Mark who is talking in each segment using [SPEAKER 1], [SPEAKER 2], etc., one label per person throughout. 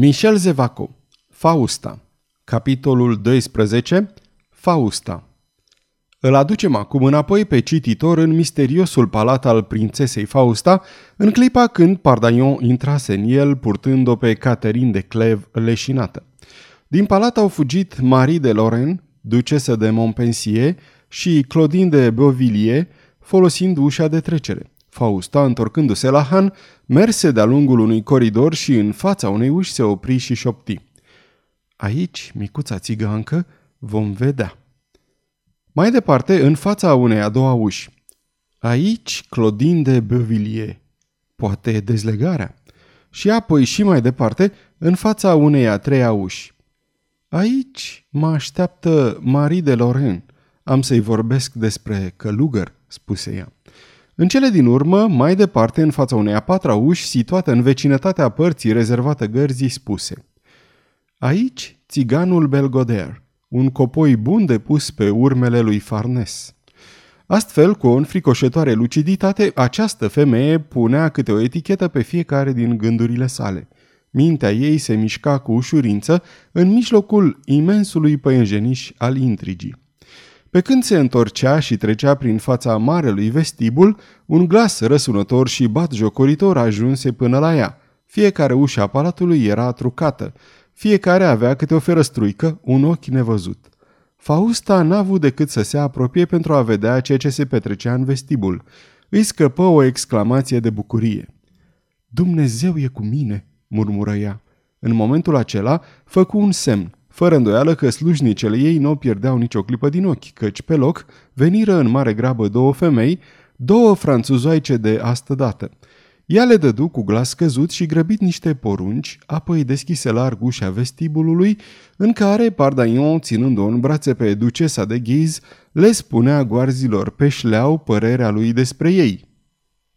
[SPEAKER 1] Michel Zevaco Fausta Capitolul 12 Fausta Îl aducem acum înapoi pe cititor în misteriosul palat al prințesei Fausta, în clipa când Pardaion intrase în el, purtând-o pe Catherine de Clev leșinată. Din palat au fugit Marie de Lorraine, ducesă de Montpensier, și Claudine de Beauvilliers, folosind ușa de trecere. Fausta, întorcându-se la Han, merse de-a lungul unui coridor și în fața unei uși se opri și șopti. Aici, micuța țigancă, vom vedea. Mai departe, în fața unei a doua uși. Aici, Claudine de Beauvilliers. Poate dezlegarea. Și apoi și mai departe, în fața unei a treia uși. Aici mă așteaptă Marie de Lorraine. Am să-i vorbesc despre călugăr, spuse ea. În cele din urmă, mai departe, în fața unei a patra uși, situată în vecinătatea părții rezervată gărzii, spuse Aici, țiganul Belgoder, un copoi bun de pus pe urmele lui Farnes. Astfel, cu o înfricoșătoare luciditate, această femeie punea câte o etichetă pe fiecare din gândurile sale. Mintea ei se mișca cu ușurință în mijlocul imensului păienjeniș al intrigii. Pe când se întorcea și trecea prin fața marelui vestibul, un glas răsunător și batjocoritor ajunse până la ea. Fiecare ușa palatului era trucată. Fiecare avea câte o ferăstruică, un ochi nevăzut. Fausta n-a avut decât să se apropie pentru a vedea ceea ce se petrecea în vestibul. Îi scăpă o exclamație de bucurie. Dumnezeu e cu mine!" murmură ea. În momentul acela, făcu un semn. Fără îndoială că slujnicele ei nu o pierdeau nicio clipă din ochi, căci pe loc veniră în mare grabă două femei, două franțuzoaice de astă dată. Ea le dădu cu glas căzut și grăbit niște porunci, apoi deschise larg ușa vestibulului, în care Pardaion, ținând-o în brațe pe ducesa de ghiz, le spunea goarzilor pe șleau părerea lui despre ei.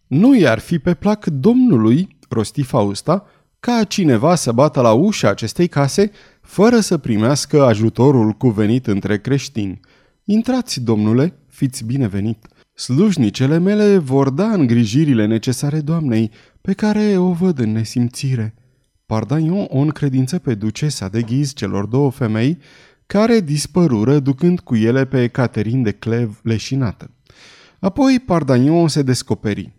[SPEAKER 1] Nu i-ar fi pe plac domnului, rosti Fausta, ca cineva să bată la ușa acestei case fără să primească ajutorul cuvenit între creștini. Intrați, domnule, fiți binevenit. Slujnicele mele vor da îngrijirile necesare doamnei, pe care o văd în nesimțire. Pardaion o încredință pe ducesa de ghiz celor două femei, care dispărură ducând cu ele pe Caterin de Clev leșinată. Apoi Pardaion se descoperi.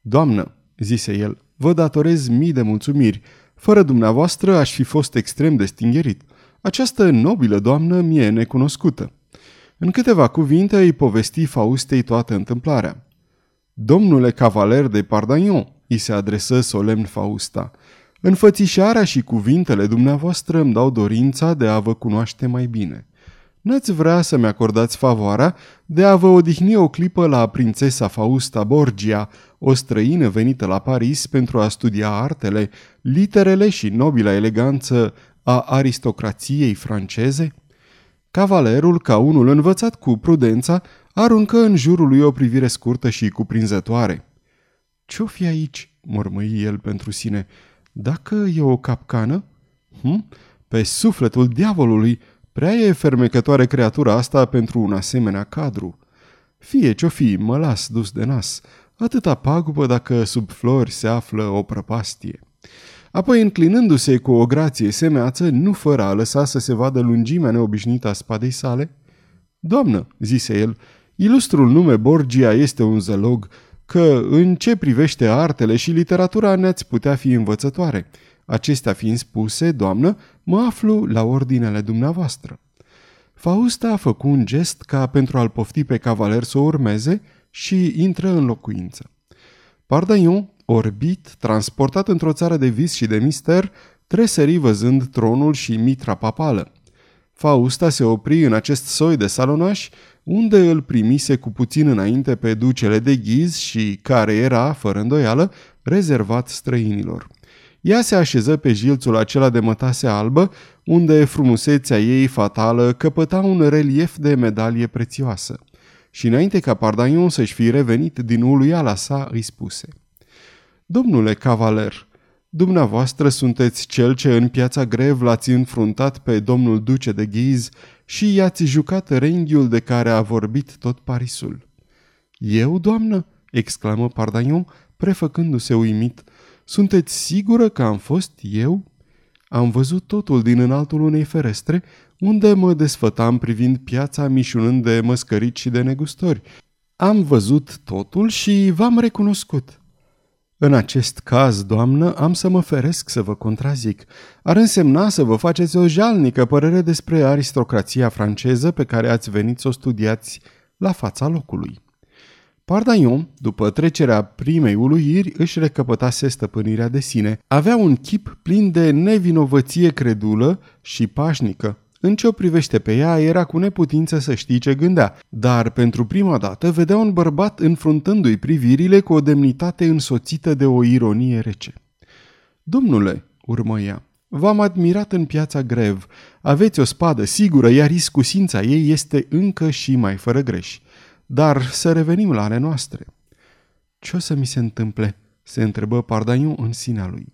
[SPEAKER 1] Doamnă, zise el, vă datorez mii de mulțumiri, fără dumneavoastră aș fi fost extrem de stingerit. Această nobilă doamnă mi-e necunoscută. În câteva cuvinte îi povesti Faustei toată întâmplarea. Domnule cavaler de Pardagnon, îi se adresă solemn Fausta, înfățișarea și cuvintele dumneavoastră îmi dau dorința de a vă cunoaște mai bine. N-ați vrea să-mi acordați favoarea de a vă odihni o clipă la prințesa Fausta Borgia, o străină venită la Paris pentru a studia artele, literele și nobila eleganță a aristocrației franceze? Cavalerul, ca unul învățat cu prudența, aruncă în jurul lui o privire scurtă și cuprinzătoare. Ce-o fi aici?" mormăi el pentru sine. Dacă e o capcană?" Hm? Pe sufletul diavolului, Prea e fermecătoare creatura asta pentru un asemenea cadru. Fie ce-o fi, mă las dus de nas. Atâta pagubă dacă sub flori se află o prăpastie. Apoi, înclinându-se cu o grație semeață, nu fără a lăsa să se vadă lungimea neobișnuită a spadei sale, Doamnă, zise el, ilustrul nume Borgia este un zălog, că în ce privește artele și literatura ne-ați putea fi învățătoare – Acestea fiind spuse, doamnă, mă aflu la ordinele dumneavoastră. Fausta a făcut un gest ca pentru a-l pofti pe cavaler să o urmeze și intră în locuință. Pardaion, orbit, transportat într-o țară de vis și de mister, tresări văzând tronul și mitra papală. Fausta se opri în acest soi de salonaș, unde îl primise cu puțin înainte pe ducele de ghiz și care era, fără îndoială, rezervat străinilor. Ea se așeză pe jilțul acela de mătase albă, unde frumusețea ei fatală căpăta un relief de medalie prețioasă. Și înainte ca Pardaion să-și fi revenit din uluiala sa, îi spuse Domnule cavaler, dumneavoastră sunteți cel ce în piața grev l-ați înfruntat pe domnul duce de ghiz și i-ați jucat renghiul de care a vorbit tot Parisul. Eu, doamnă?" exclamă Pardaion, prefăcându-se uimit. Sunteți sigură că am fost eu? Am văzut totul din înaltul unei ferestre, unde mă desfătam privind piața mișunând de măscărici și de negustori. Am văzut totul și v-am recunoscut. În acest caz, doamnă, am să mă feresc să vă contrazic. Ar însemna să vă faceți o jalnică părere despre aristocrația franceză pe care ați venit să o studiați la fața locului. Pardaion, după trecerea primei uluiri, își recăpătase stăpânirea de sine. Avea un chip plin de nevinovăție credulă și pașnică. În ce o privește pe ea, era cu neputință să știi ce gândea, dar pentru prima dată vedea un bărbat înfruntându-i privirile cu o demnitate însoțită de o ironie rece. Domnule, urmă ea, v-am admirat în piața grev. Aveți o spadă sigură, iar iscusința ei este încă și mai fără greș. Dar să revenim la ale noastre. Ce o să mi se întâmple? se întrebă Pardaiu în sinea lui.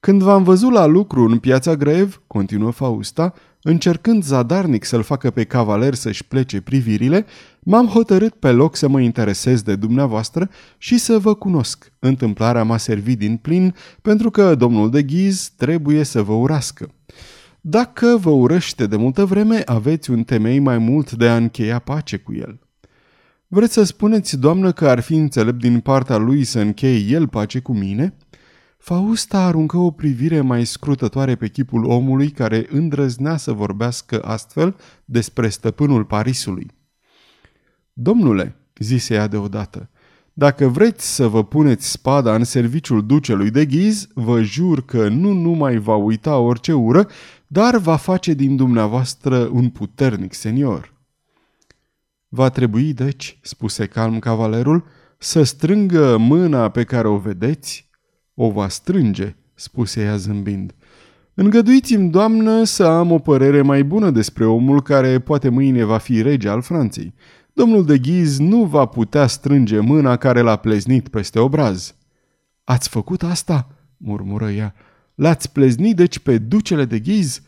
[SPEAKER 1] Când v-am văzut la lucru în piața grev, continuă Fausta, încercând zadarnic să-l facă pe cavaler să-și plece privirile, m-am hotărât pe loc să mă interesez de dumneavoastră și să vă cunosc. Întâmplarea m-a servit din plin pentru că domnul de ghiz trebuie să vă urască. Dacă vă urăște de multă vreme, aveți un temei mai mult de a încheia pace cu el. Vreți să spuneți, doamnă, că ar fi înțelept din partea lui să încheie el pace cu mine?" Fausta aruncă o privire mai scrutătoare pe chipul omului care îndrăznea să vorbească astfel despre stăpânul Parisului. Domnule, zise ea deodată, dacă vreți să vă puneți spada în serviciul ducelui de ghiz, vă jur că nu numai va uita orice ură, dar va face din dumneavoastră un puternic senior. Va trebui, deci, spuse calm cavalerul, să strângă mâna pe care o vedeți o va strânge, spuse ea zâmbind. Îngăduiți-mi, doamnă, să am o părere mai bună despre omul care poate mâine va fi rege al Franței. Domnul de Ghiz nu va putea strânge mâna care l-a pleznit peste obraz. Ați făcut asta?" murmură ea. L-ați pleznit deci pe ducele de Ghiz?"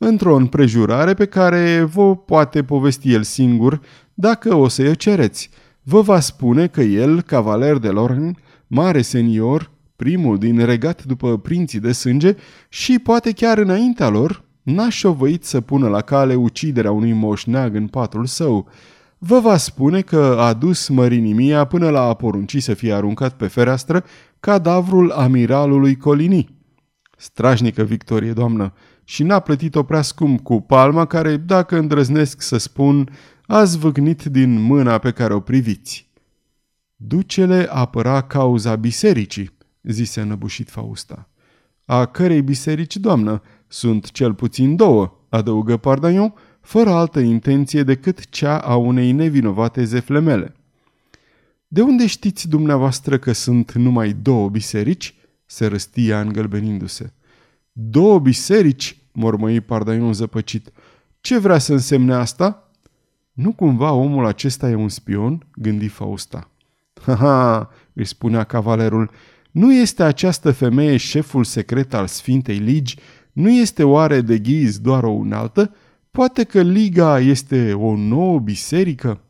[SPEAKER 1] Într-o împrejurare pe care vă poate povesti el singur, dacă o să-i cereți. Vă va spune că el, cavaler de Lorraine, mare senior, primul din regat după prinții de sânge și poate chiar înaintea lor, n-aș șovăit să pună la cale uciderea unui moșneag în patul său. Vă va spune că a dus mărinimia până la a porunci să fie aruncat pe fereastră cadavrul amiralului Colini. Strașnică victorie, doamnă, și n-a plătit-o prea scump cu palma care, dacă îndrăznesc să spun, a zvâcnit din mâna pe care o priviți. Ducele apăra cauza bisericii, zise înăbușit Fausta. A cărei biserici, doamnă? Sunt cel puțin două, adăugă Pardaion, fără altă intenție decât cea a unei nevinovate zeflemele. De unde știți dumneavoastră că sunt numai două biserici?" se răstia îngălbenindu-se. Două biserici?" mormăi Pardaion zăpăcit. Ce vrea să însemne asta?" Nu cumva omul acesta e un spion?" gândi Fausta. Ha-ha!" îi spunea cavalerul. Nu este această femeie șeful secret al Sfintei Ligi? Nu este oare de ghiz doar o unaltă? Poate că Liga este o nouă biserică?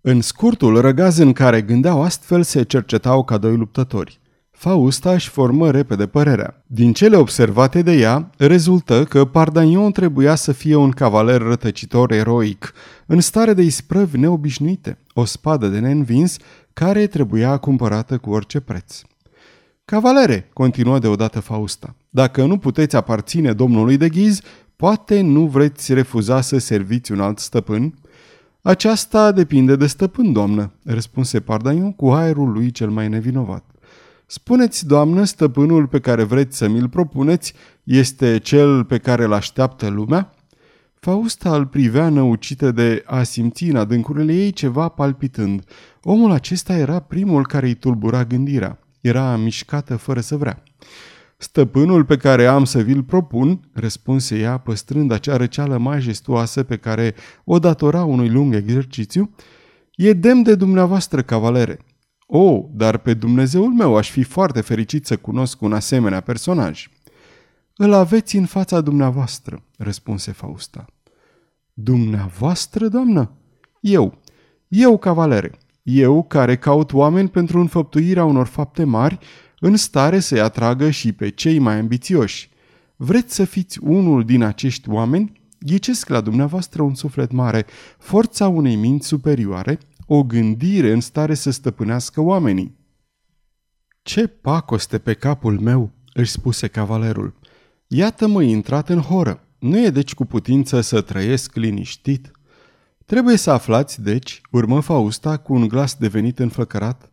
[SPEAKER 1] În scurtul răgaz în care gândeau astfel se cercetau ca doi luptători. Fausta își formă repede părerea. Din cele observate de ea, rezultă că Pardagnon trebuia să fie un cavaler rătăcitor eroic, în stare de isprăvi neobișnuite, o spadă de neînvins care trebuia cumpărată cu orice preț. Cavalere, continuă deodată Fausta, dacă nu puteți aparține domnului de ghiz, poate nu vreți refuza să serviți un alt stăpân? Aceasta depinde de stăpân, doamnă, răspunse Pardaiu cu aerul lui cel mai nevinovat. Spuneți, doamnă, stăpânul pe care vreți să mi-l propuneți este cel pe care îl așteaptă lumea? Fausta îl privea năucită de a simți în adâncurile ei ceva palpitând. Omul acesta era primul care îi tulbura gândirea. Era mișcată fără să vrea. Stăpânul pe care am să vi-l propun, răspunse ea, păstrând acea răceală majestuoasă pe care o datora unui lung exercițiu, e demn de dumneavoastră, cavalere. O, oh, dar pe Dumnezeul meu aș fi foarte fericit să cunosc un asemenea personaj. Îl aveți în fața dumneavoastră, răspunse Fausta. Dumneavoastră, doamnă? Eu. Eu, cavalere. Eu, care caut oameni pentru înfăptuirea unor fapte mari, în stare să-i atragă și pe cei mai ambițioși. Vreți să fiți unul din acești oameni? Ghicesc la dumneavoastră un suflet mare, forța unei minți superioare, o gândire în stare să stăpânească oamenii. Ce pacoste pe capul meu, își spuse cavalerul. Iată-mă intrat în horă. Nu e deci cu putință să trăiesc liniștit? Trebuie să aflați, deci, urmă Fausta cu un glas devenit înflăcărat,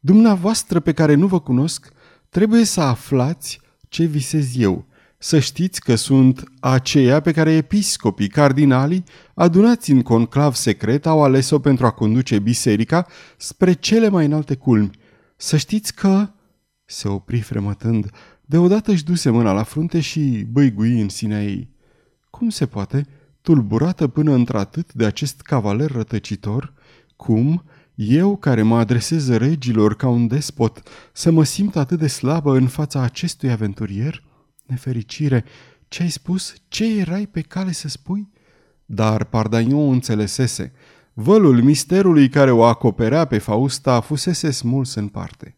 [SPEAKER 1] dumneavoastră pe care nu vă cunosc, trebuie să aflați ce visez eu, să știți că sunt aceia pe care episcopii, cardinalii, adunați în conclav secret, au ales-o pentru a conduce biserica spre cele mai înalte culmi. Să știți că... Se opri fremătând. Deodată își duse mâna la frunte și băigui în sinea ei. Cum se poate, tulburată până într-atât de acest cavaler rătăcitor, cum, eu care mă adresez regilor ca un despot, să mă simt atât de slabă în fața acestui aventurier? Nefericire, ce ai spus? Ce erai pe cale să spui? Dar Pardaion înțelesese. Vălul misterului care o acoperea pe Fausta fusese smuls în parte.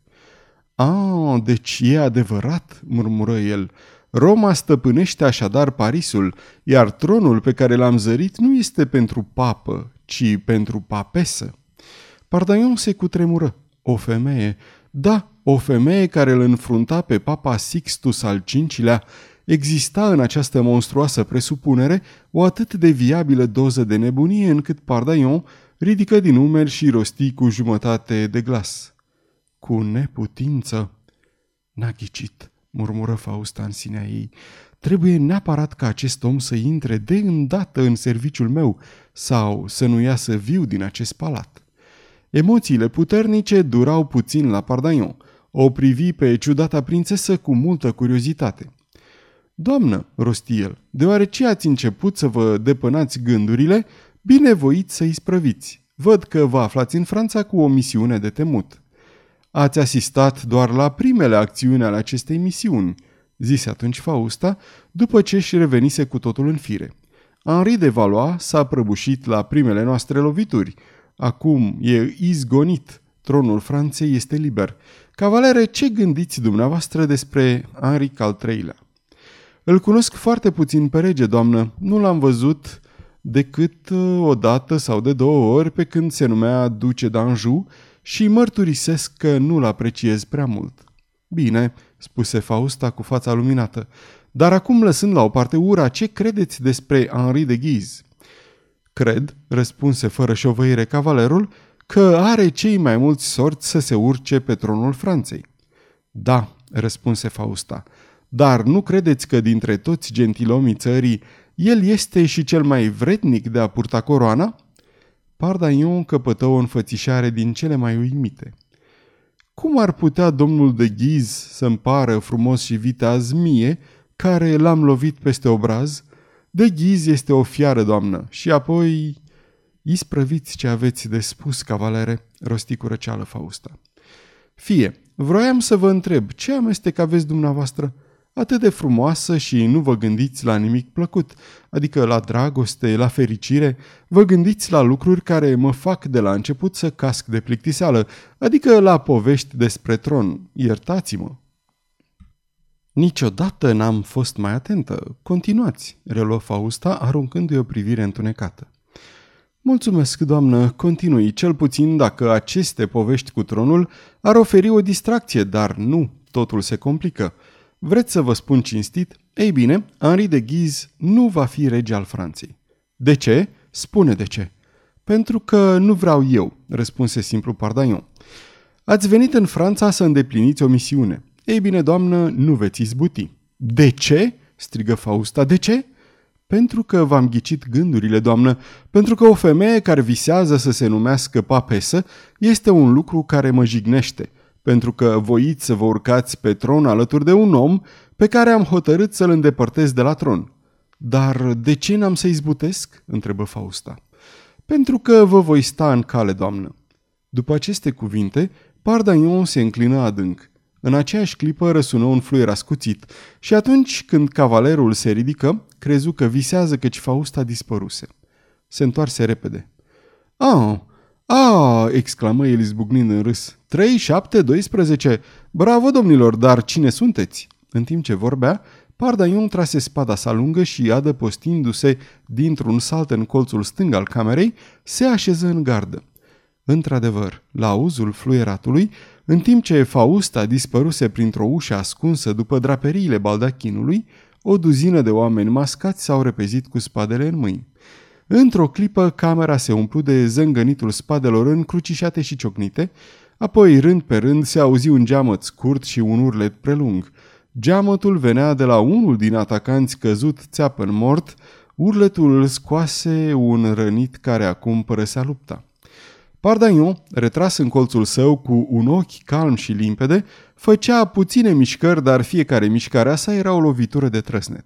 [SPEAKER 1] A, deci e adevărat, murmură el. Roma stăpânește așadar Parisul, iar tronul pe care l-am zărit nu este pentru papă, ci pentru papesă. Pardaion se cutremură. O femeie, da, o femeie care îl înfrunta pe papa Sixtus al V-lea, exista în această monstruoasă presupunere o atât de viabilă doză de nebunie încât Pardaion ridică din umeri și rosti cu jumătate de glas. Cu neputință. N-a ghicit, murmură Fausta în sinea ei. Trebuie neapărat ca acest om să intre de îndată în serviciul meu sau să nu iasă viu din acest palat. Emoțiile puternice durau puțin la Pardaion. O privi pe ciudata prințesă cu multă curiozitate. Doamnă, rosti el, deoarece ați început să vă depănați gândurile, binevoiți să-i sprăviți. Văd că vă aflați în Franța cu o misiune de temut. Ați asistat doar la primele acțiuni ale acestei misiuni, zise atunci Fausta, după ce își revenise cu totul în fire. Henri de Valois s-a prăbușit la primele noastre lovituri. Acum e izgonit. Tronul Franței este liber. Cavalere, ce gândiți dumneavoastră despre Henri al III-lea? Îl cunosc foarte puțin pe rege, doamnă. Nu l-am văzut decât uh, o dată sau de două ori pe când se numea duce d'Anjou și mărturisesc că nu-l apreciez prea mult. Bine, spuse Fausta cu fața luminată, dar acum lăsând la o parte ura, ce credeți despre Henri de Ghiz? Cred, răspunse fără șovăire cavalerul, că are cei mai mulți sorți să se urce pe tronul Franței. Da, răspunse Fausta, dar nu credeți că dintre toți gentilomii țării el este și cel mai vrednic de a purta coroana? Pardaion căpătă o înfățișare din cele mai uimite. Cum ar putea domnul de ghiz să-mi pară frumos și viteaz mie, care l-am lovit peste obraz? De ghiz este o fiară, doamnă, și apoi... Isprăviți ce aveți de spus, cavalere, rosti cu răceală Fausta. Fie, vroiam să vă întreb, ce amestec aveți dumneavoastră? atât de frumoasă și nu vă gândiți la nimic plăcut, adică la dragoste, la fericire, vă gândiți la lucruri care mă fac de la început să casc de plictiseală, adică la povești despre tron. Iertați-mă! Niciodată n-am fost mai atentă. Continuați, reluă Fausta, aruncându-i o privire întunecată. Mulțumesc, doamnă, continui, cel puțin dacă aceste povești cu tronul ar oferi o distracție, dar nu, totul se complică. Vreți să vă spun cinstit? Ei bine, Henri de Ghiz nu va fi rege al Franței. De ce? Spune de ce. Pentru că nu vreau eu, răspunse simplu Pardaion. Ați venit în Franța să îndepliniți o misiune. Ei bine, doamnă, nu veți izbuti. De ce? strigă Fausta. De ce? Pentru că v-am ghicit gândurile, doamnă, pentru că o femeie care visează să se numească papesă este un lucru care mă jignește – pentru că voiți să vă urcați pe tron alături de un om pe care am hotărât să-l îndepărtez de la tron. Dar de ce n-am să izbutesc? întrebă Fausta. Pentru că vă voi sta în cale, doamnă. După aceste cuvinte, Pardaion se înclină adânc. În aceeași clipă răsună un fluier ascuțit și atunci când cavalerul se ridică, crezu că visează căci Fausta dispăruse. Se întoarse repede. Ah, a, exclamă el izbucnind în râs. 3, 7, 12. Bravo, domnilor, dar cine sunteți? În timp ce vorbea, Pardaion trase spada sa lungă și, adăpostindu-se dintr-un salt în colțul stâng al camerei, se așeză în gardă. Într-adevăr, la auzul fluieratului, în timp ce Fausta dispăruse printr-o ușă ascunsă după draperiile baldachinului, o duzină de oameni mascați s-au repezit cu spadele în mâini. Într-o clipă, camera se umplu de zângănitul spadelor încrucișate și ciocnite, apoi, rând pe rând, se auzi un geamăt scurt și un urlet prelung. Geamătul venea de la unul din atacanți căzut țeapă în mort, urletul îl scoase un rănit care acum părăsea lupta. Pardagnon, retras în colțul său cu un ochi calm și limpede, făcea puține mișcări, dar fiecare mișcare a sa era o lovitură de trăsnet.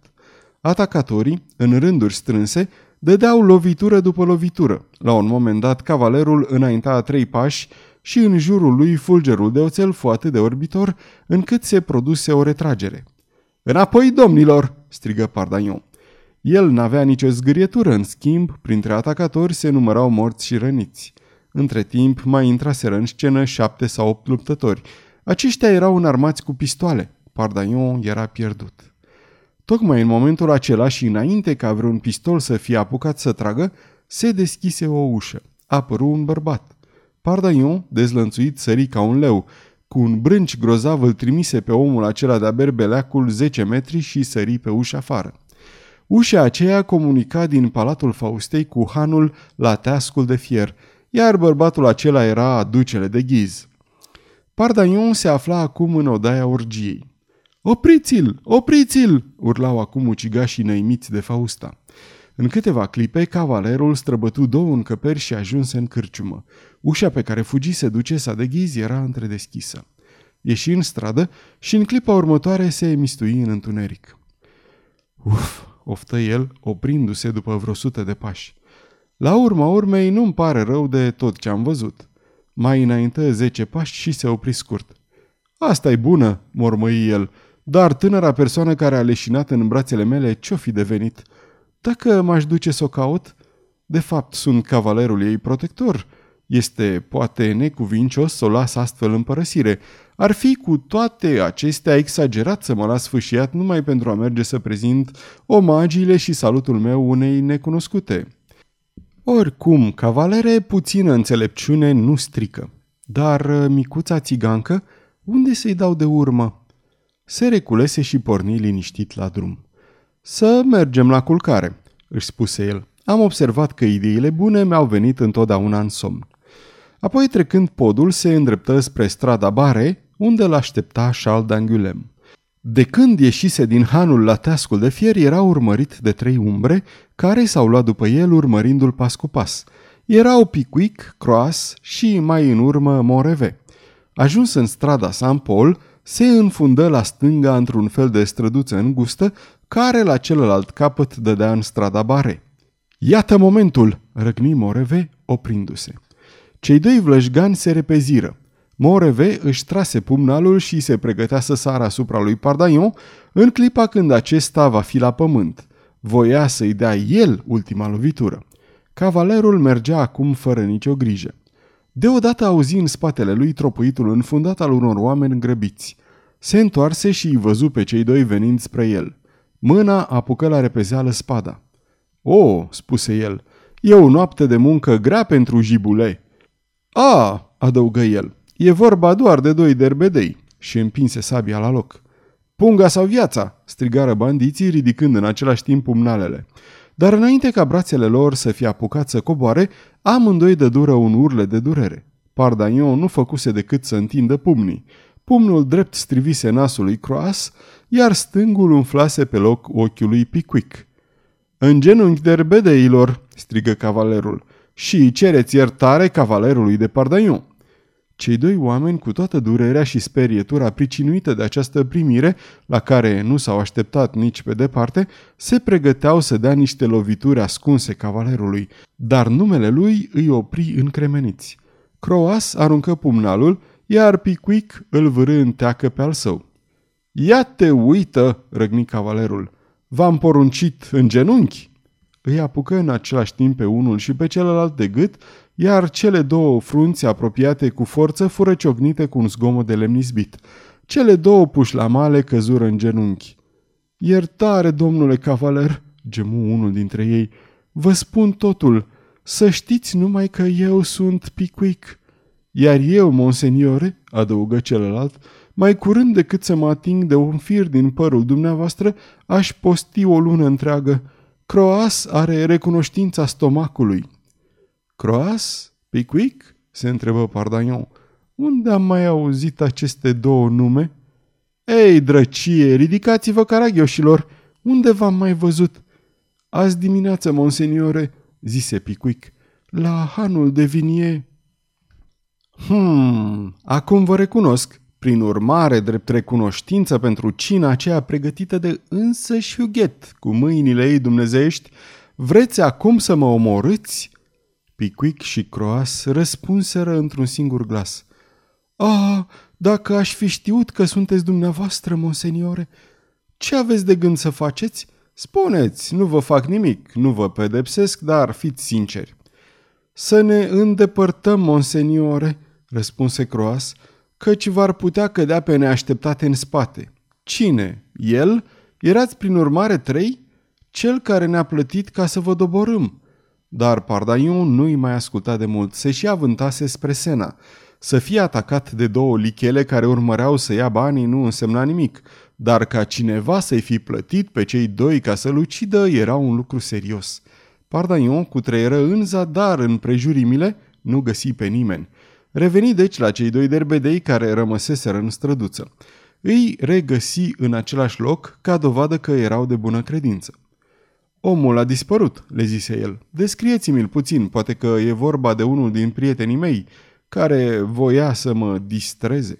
[SPEAKER 1] Atacatorii, în rânduri strânse, dădeau lovitură după lovitură. La un moment dat, cavalerul înainta trei pași și în jurul lui fulgerul de oțel fu atât de orbitor, încât se produse o retragere. Înapoi, domnilor!" strigă Pardagnon. El n-avea nicio zgârietură, în schimb, printre atacatori se numărau morți și răniți. Între timp, mai intraseră în scenă șapte sau opt luptători. Aceștia erau înarmați cu pistoale. Pardagnon era pierdut. Tocmai în momentul acela și înainte ca vreun pistol să fie apucat să tragă, se deschise o ușă. Apăru un bărbat. Pardaion, dezlănțuit, sări ca un leu. Cu un brânci grozav îl trimise pe omul acela de-a berbeleacul 10 metri și sări pe ușa afară. Ușa aceea comunica din Palatul Faustei cu hanul la teascul de fier, iar bărbatul acela era ducele de ghiz. Pardaion se afla acum în odaia orgiei. Opriți-l! Opriți-l!" urlau acum ucigașii năimiți de Fausta. În câteva clipe, cavalerul străbătu două încăperi și ajunse în cârciumă. Ușa pe care fugise ducesa de ghiz era întredeschisă. Ieși în stradă și în clipa următoare se mistui în întuneric. Uf, oftă el, oprindu-se după vreo sută de pași. La urma urmei nu-mi pare rău de tot ce am văzut. Mai înainte zece pași și se opri scurt. asta e bună, mormăi el, dar tânăra persoană care a leșinat în brațele mele, ce-o fi devenit? Dacă m-aș duce să o caut? De fapt, sunt cavalerul ei protector. Este poate necuvincios să o las astfel în părăsire. Ar fi cu toate acestea exagerat să mă las fâșiat numai pentru a merge să prezint omagiile și salutul meu unei necunoscute. Oricum, cavalere, puțină înțelepciune nu strică. Dar micuța țigancă, unde să-i dau de urmă? Se reculese și porni liniștit la drum. Să mergem la culcare, își spuse el. Am observat că ideile bune mi-au venit întotdeauna în somn. Apoi, trecând podul, se îndreptă spre strada Bare, unde l-aștepta Charles d'Angulem. De când ieșise din hanul la teascul de fier, era urmărit de trei umbre, care s-au luat după el urmărindu-l pas cu pas. Erau Picuic, Croas și, mai în urmă, Moreve. Ajuns în strada Saint-Paul, se înfundă la stânga într-un fel de străduță îngustă, care la celălalt capăt dădea în strada Bare. Iată momentul!" răgni Moreve, oprindu-se. Cei doi vlășgani se repeziră. Moreve își trase pumnalul și se pregătea să sară asupra lui Pardaion în clipa când acesta va fi la pământ. Voia să-i dea el ultima lovitură. Cavalerul mergea acum fără nicio grijă. Deodată auzi în spatele lui tropuitul înfundat al unor oameni grăbiți. Se întoarse și îi văzu pe cei doi venind spre el. Mâna apucă la repezeală spada. O, spuse el, e o noapte de muncă grea pentru jibule. A, adăugă el, e vorba doar de doi derbedei și împinse sabia la loc. Punga sau viața, strigară bandiții ridicând în același timp pumnalele. Dar înainte ca brațele lor să fie apucat să coboare, amândoi de dură un urle de durere. Pardagnon nu făcuse decât să întindă pumnii. Pumnul drept strivise nasul lui Croas, iar stângul umflase pe loc ochiul lui Pickwick. În genunchi derbedeilor, strigă cavalerul, și cereți iertare cavalerului de Pardagnon. Cei doi oameni, cu toată durerea și sperietura pricinuită de această primire, la care nu s-au așteptat nici pe departe, se pregăteau să dea niște lovituri ascunse cavalerului, dar numele lui îi opri încremeniți. Croas aruncă pumnalul, iar Pickwick îl vârâ în teacă pe al său. Ia te uită, răgni cavalerul. V-am poruncit în genunchi? Îi apucă în același timp pe unul și pe celălalt de gât, iar cele două frunți apropiate cu forță fură ciocnite cu un zgomot de lemn izbit. Cele două puși la male căzură în genunchi. Iertare, domnule cavaler, gemu unul dintre ei. Vă spun totul. Să știți numai că eu sunt Pickwick. Iar eu, monseniore, adăugă celălalt, mai curând decât să mă ating de un fir din părul dumneavoastră, aș posti o lună întreagă. Croas are recunoștința stomacului. Croas? Pickwick? se întrebă Pardagnon. Unde am mai auzit aceste două nume? Ei, drăcie, ridicați-vă, caragioșilor! Unde v-am mai văzut? Azi dimineață, monseniore, zise Pickwick, la hanul de vinie. Hmm, acum vă recunosc, prin urmare, drept recunoștință pentru cina aceea pregătită de însăși Huguet, cu mâinile ei dumnezeiești, vreți acum să mă omorâți? Pickwick și Croas răspunseră într-un singur glas. Ah, dacă aș fi știut că sunteți dumneavoastră, monseniore, ce aveți de gând să faceți? Spuneți, nu vă fac nimic, nu vă pedepsesc, dar fiți sinceri. Să ne îndepărtăm, monseniore, răspunse Croas, căci v-ar putea cădea pe neașteptate în spate. Cine? El? Erați prin urmare trei? Cel care ne-a plătit ca să vă doborâm. Dar Pardaion nu-i mai asculta de mult, se și avântase spre Sena. Să fie atacat de două lichele care urmăreau să ia banii nu însemna nimic, dar ca cineva să-i fi plătit pe cei doi ca să-l ucidă era un lucru serios. Pardaion cu treieră în zadar în prejurimile, nu găsi pe nimeni. Reveni deci la cei doi derbedei care rămăseseră în străduță. Îi regăsi în același loc ca dovadă că erau de bună credință. Omul a dispărut, le zise el. Descrieți-mi-l puțin, poate că e vorba de unul din prietenii mei, care voia să mă distreze.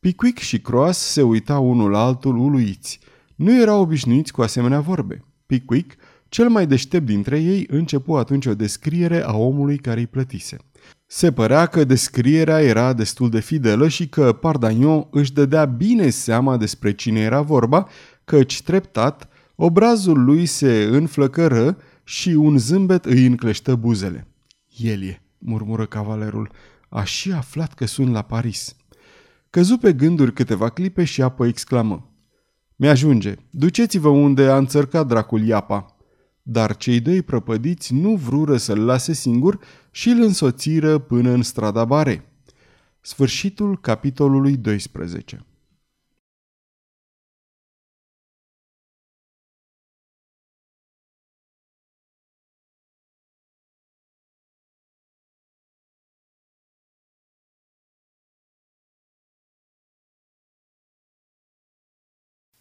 [SPEAKER 1] Pickwick și Croas se uitau unul la altul uluiți. Nu erau obișnuiți cu asemenea vorbe. Pickwick, cel mai deștept dintre ei, începu atunci o descriere a omului care îi plătise. Se părea că descrierea era destul de fidelă și că Pardagnon își dădea bine seama despre cine era vorba, căci treptat obrazul lui se înflăcără și un zâmbet îi încleștă buzele. El e, murmură cavalerul, a și aflat că sunt la Paris. Căzu pe gânduri câteva clipe și apoi exclamă. Mi-ajunge, duceți-vă unde a înțărcat dracul Iapa. Dar cei doi prăpădiți nu vrură să-l lase singur și îl însoțiră până în strada Bare. Sfârșitul capitolului 12